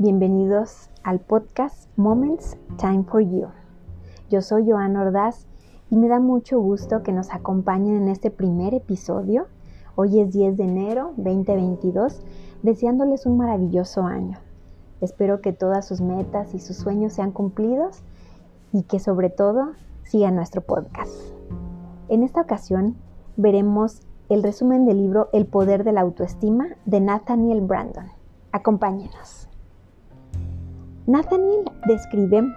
Bienvenidos al podcast Moments Time for You. Yo soy Joana Ordaz y me da mucho gusto que nos acompañen en este primer episodio. Hoy es 10 de enero 2022, deseándoles un maravilloso año. Espero que todas sus metas y sus sueños sean cumplidos y que sobre todo sigan nuestro podcast. En esta ocasión veremos el resumen del libro El poder de la autoestima de Nathaniel Brandon. Acompáñenos. Nathaniel describe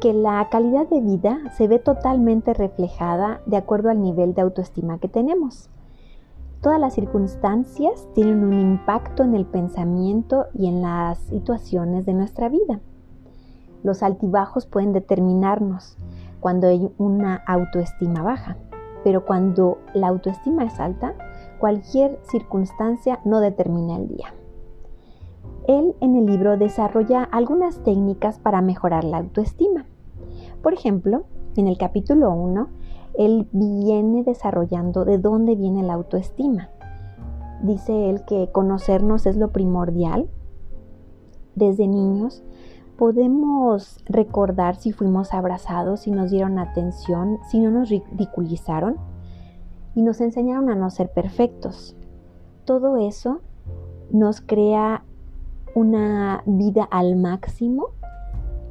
que la calidad de vida se ve totalmente reflejada de acuerdo al nivel de autoestima que tenemos. Todas las circunstancias tienen un impacto en el pensamiento y en las situaciones de nuestra vida. Los altibajos pueden determinarnos cuando hay una autoestima baja, pero cuando la autoestima es alta, cualquier circunstancia no determina el día. Él en el libro desarrolla algunas técnicas para mejorar la autoestima. Por ejemplo, en el capítulo 1, él viene desarrollando de dónde viene la autoestima. Dice él que conocernos es lo primordial. Desde niños podemos recordar si fuimos abrazados, si nos dieron atención, si no nos ridiculizaron y nos enseñaron a no ser perfectos. Todo eso nos crea una vida al máximo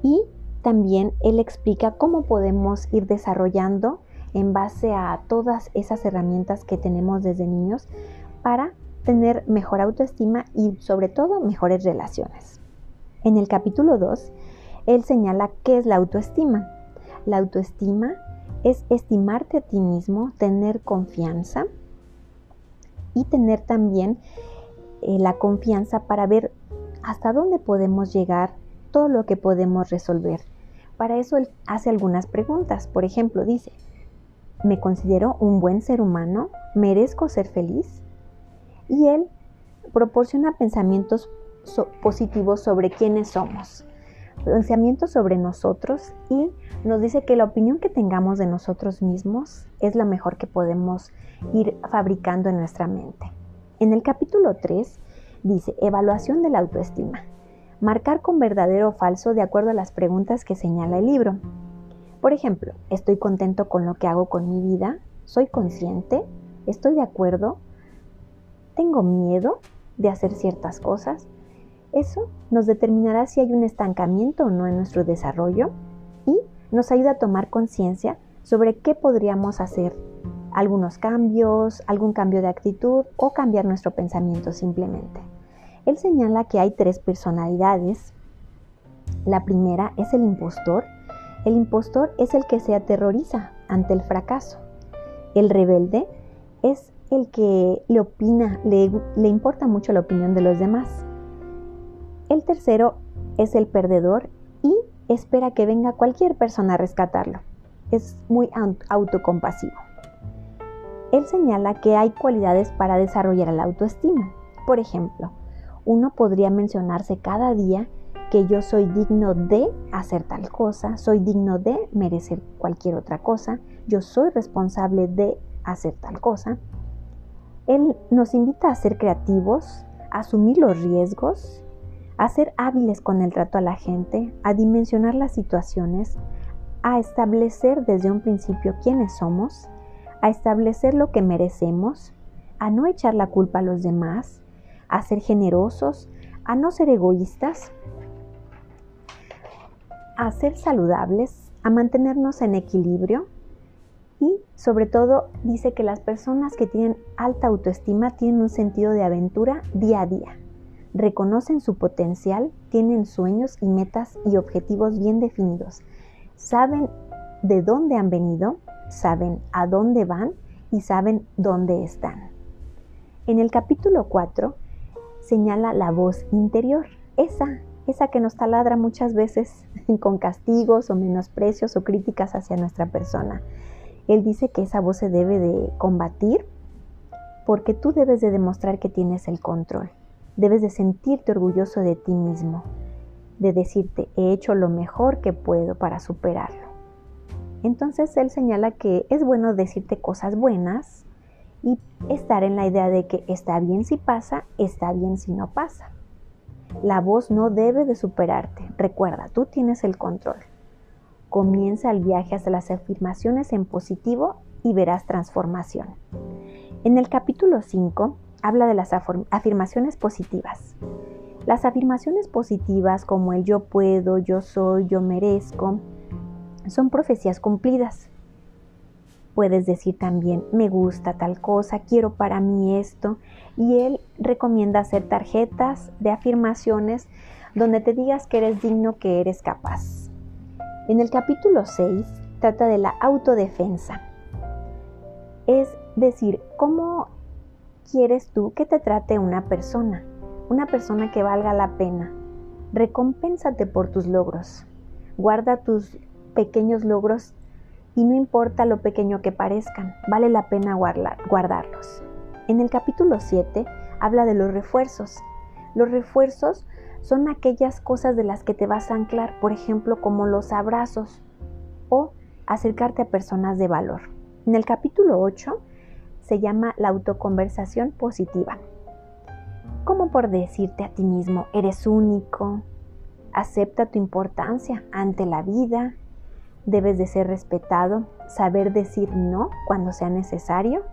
y también él explica cómo podemos ir desarrollando en base a todas esas herramientas que tenemos desde niños para tener mejor autoestima y sobre todo mejores relaciones. En el capítulo 2, él señala qué es la autoestima. La autoestima es estimarte a ti mismo, tener confianza y tener también eh, la confianza para ver hasta dónde podemos llegar, todo lo que podemos resolver. Para eso él hace algunas preguntas. Por ejemplo, dice, ¿me considero un buen ser humano? ¿Merezco ser feliz? Y él proporciona pensamientos positivos sobre quiénes somos, pensamientos sobre nosotros y nos dice que la opinión que tengamos de nosotros mismos es la mejor que podemos ir fabricando en nuestra mente. En el capítulo 3 Dice, evaluación de la autoestima. Marcar con verdadero o falso de acuerdo a las preguntas que señala el libro. Por ejemplo, ¿estoy contento con lo que hago con mi vida? ¿Soy consciente? ¿Estoy de acuerdo? ¿Tengo miedo de hacer ciertas cosas? Eso nos determinará si hay un estancamiento o no en nuestro desarrollo y nos ayuda a tomar conciencia sobre qué podríamos hacer, algunos cambios, algún cambio de actitud o cambiar nuestro pensamiento simplemente. Él señala que hay tres personalidades. La primera es el impostor. El impostor es el que se aterroriza ante el fracaso. El rebelde es el que le opina, le, le importa mucho la opinión de los demás. El tercero es el perdedor y espera que venga cualquier persona a rescatarlo. Es muy autocompasivo. Él señala que hay cualidades para desarrollar la autoestima. Por ejemplo, uno podría mencionarse cada día que yo soy digno de hacer tal cosa, soy digno de merecer cualquier otra cosa, yo soy responsable de hacer tal cosa. Él nos invita a ser creativos, a asumir los riesgos, a ser hábiles con el trato a la gente, a dimensionar las situaciones, a establecer desde un principio quiénes somos, a establecer lo que merecemos, a no echar la culpa a los demás, a ser generosos, a no ser egoístas, a ser saludables, a mantenernos en equilibrio y sobre todo dice que las personas que tienen alta autoestima tienen un sentido de aventura día a día. Reconocen su potencial, tienen sueños y metas y objetivos bien definidos. Saben de dónde han venido, saben a dónde van y saben dónde están. En el capítulo 4 señala la voz interior, esa, esa que nos taladra muchas veces con castigos o menosprecios o críticas hacia nuestra persona. Él dice que esa voz se debe de combatir porque tú debes de demostrar que tienes el control. Debes de sentirte orgulloso de ti mismo, de decirte, he hecho lo mejor que puedo para superarlo. Entonces él señala que es bueno decirte cosas buenas, y estar en la idea de que está bien si pasa, está bien si no pasa. La voz no debe de superarte. Recuerda, tú tienes el control. Comienza el viaje hacia las afirmaciones en positivo y verás transformación. En el capítulo 5 habla de las afirmaciones positivas. Las afirmaciones positivas como el yo puedo, yo soy, yo merezco, son profecías cumplidas. Puedes decir también, me gusta tal cosa, quiero para mí esto. Y él recomienda hacer tarjetas de afirmaciones donde te digas que eres digno, que eres capaz. En el capítulo 6 trata de la autodefensa. Es decir, cómo quieres tú que te trate una persona, una persona que valga la pena. Recompénsate por tus logros. Guarda tus pequeños logros y no importa lo pequeño que parezcan, vale la pena guardarlos. En el capítulo 7 habla de los refuerzos. Los refuerzos son aquellas cosas de las que te vas a anclar, por ejemplo, como los abrazos o acercarte a personas de valor. En el capítulo 8 se llama la autoconversación positiva. Como por decirte a ti mismo, eres único, acepta tu importancia ante la vida, Debes de ser respetado, saber decir no cuando sea necesario,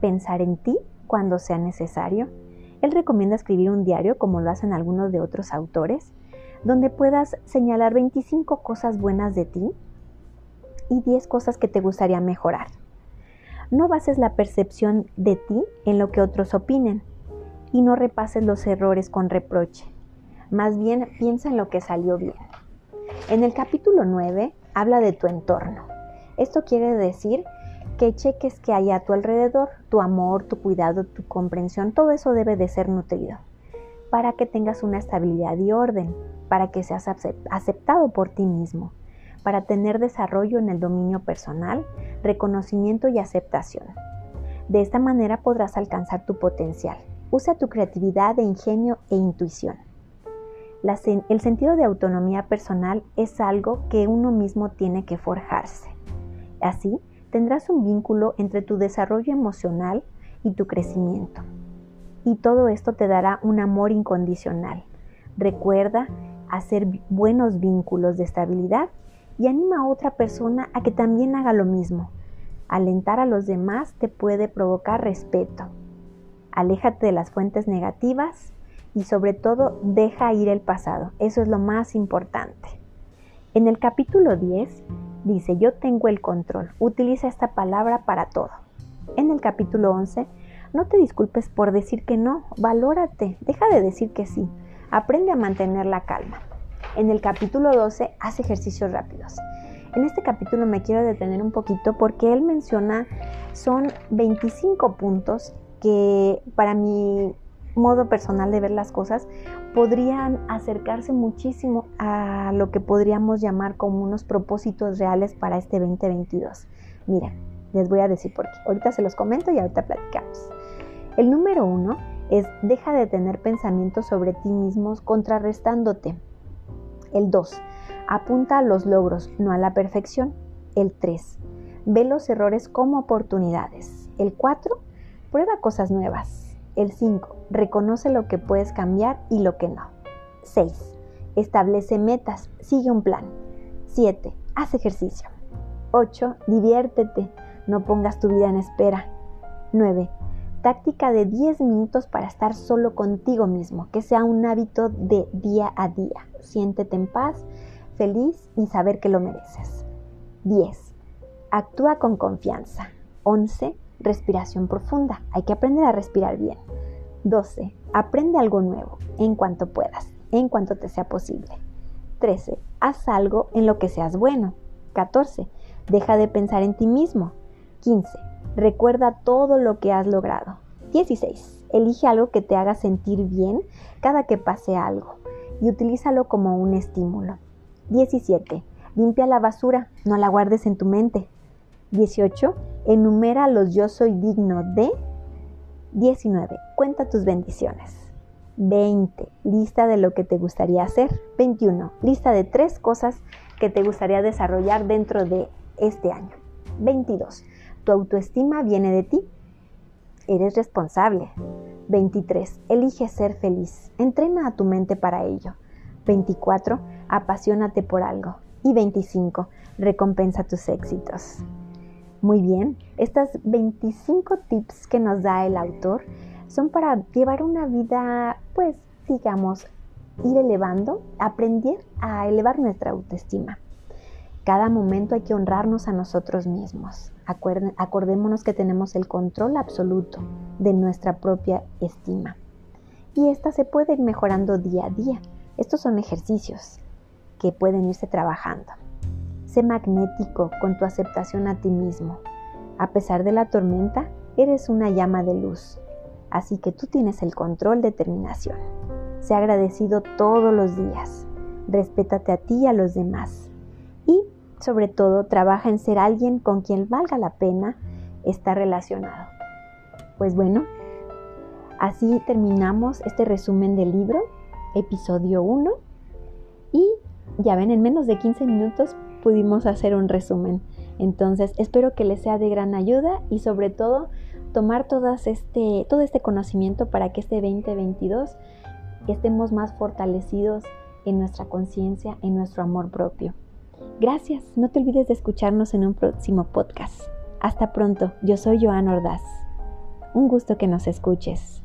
pensar en ti cuando sea necesario. Él recomienda escribir un diario como lo hacen algunos de otros autores, donde puedas señalar 25 cosas buenas de ti y 10 cosas que te gustaría mejorar. No bases la percepción de ti en lo que otros opinen y no repases los errores con reproche. Más bien piensa en lo que salió bien. En el capítulo 9 habla de tu entorno. Esto quiere decir que cheques que hay a tu alrededor, tu amor, tu cuidado, tu comprensión, todo eso debe de ser nutrido para que tengas una estabilidad y orden, para que seas aceptado por ti mismo, para tener desarrollo en el dominio personal, reconocimiento y aceptación. De esta manera podrás alcanzar tu potencial. Usa tu creatividad ingenio e intuición el sentido de autonomía personal es algo que uno mismo tiene que forjarse. Así, tendrás un vínculo entre tu desarrollo emocional y tu crecimiento. Y todo esto te dará un amor incondicional. Recuerda hacer buenos vínculos de estabilidad y anima a otra persona a que también haga lo mismo. Alentar a los demás te puede provocar respeto. Aléjate de las fuentes negativas y sobre todo deja ir el pasado. Eso es lo más importante. En el capítulo 10 dice, yo tengo el control. Utiliza esta palabra para todo. En el capítulo 11, no te disculpes por decir que no, valórate, deja de decir que sí, aprende a mantener la calma. En el capítulo 12, haz ejercicios rápidos. En este capítulo me quiero detener un poquito porque él menciona, son 25 puntos que para mi modo personal de ver las cosas, podrían acercarse muchísimo a lo que podríamos llamar como unos propósitos reales para este 2022. Mira, les voy a decir por qué. Ahorita se los comento y ahorita platicamos. El número uno es deja de tener pensamientos sobre ti mismos contrarrestándote. El 2. Apunta a los logros, no a la perfección. El 3. Ve los errores como oportunidades. El 4. Prueba cosas nuevas. El 5. Reconoce lo que puedes cambiar y lo que no. 6. Establece metas. Sigue un plan. 7. Haz ejercicio. 8. Diviértete. No pongas tu vida en espera. 9. Táctica de 10 minutos para estar solo contigo mismo, que sea un hábito de día a día. Siéntete en paz, feliz y saber que lo mereces. 10. Actúa con confianza. 11 respiración profunda. Hay que aprender a respirar bien. 12. Aprende algo nuevo en cuanto puedas, en cuanto te sea posible. 13. Haz algo en lo que seas bueno. 14. Deja de pensar en ti mismo. 15. Recuerda todo lo que has logrado. 16. Elige algo que te haga sentir bien cada que pase algo y utilízalo como un estímulo. 17. Limpia la basura, no la guardes en tu mente. 18. Enumera los yo soy digno de. 19. Cuenta tus bendiciones. 20. Lista de lo que te gustaría hacer. 21. Lista de tres cosas que te gustaría desarrollar dentro de este año. 22. Tu autoestima viene de ti. Eres responsable. 23. Elige ser feliz. Entrena a tu mente para ello. 24. Apasionate por algo. Y 25. Recompensa tus éxitos. Muy bien, estas 25 tips que nos da el autor son para llevar una vida, pues, digamos, ir elevando, aprender a elevar nuestra autoestima. Cada momento hay que honrarnos a nosotros mismos. acordémonos que tenemos el control absoluto de nuestra propia estima. Y esta se puede ir mejorando día a día. Estos son ejercicios que pueden irse trabajando. Sé magnético con tu aceptación a ti mismo. A pesar de la tormenta, eres una llama de luz. Así que tú tienes el control de determinación. Sé agradecido todos los días. Respétate a ti y a los demás. Y, sobre todo, trabaja en ser alguien con quien valga la pena estar relacionado. Pues bueno, así terminamos este resumen del libro, episodio 1. Y ya ven, en menos de 15 minutos pudimos hacer un resumen. Entonces, espero que les sea de gran ayuda y sobre todo tomar este, todo este conocimiento para que este 2022 estemos más fortalecidos en nuestra conciencia, en nuestro amor propio. Gracias, no te olvides de escucharnos en un próximo podcast. Hasta pronto, yo soy Joan Ordaz. Un gusto que nos escuches.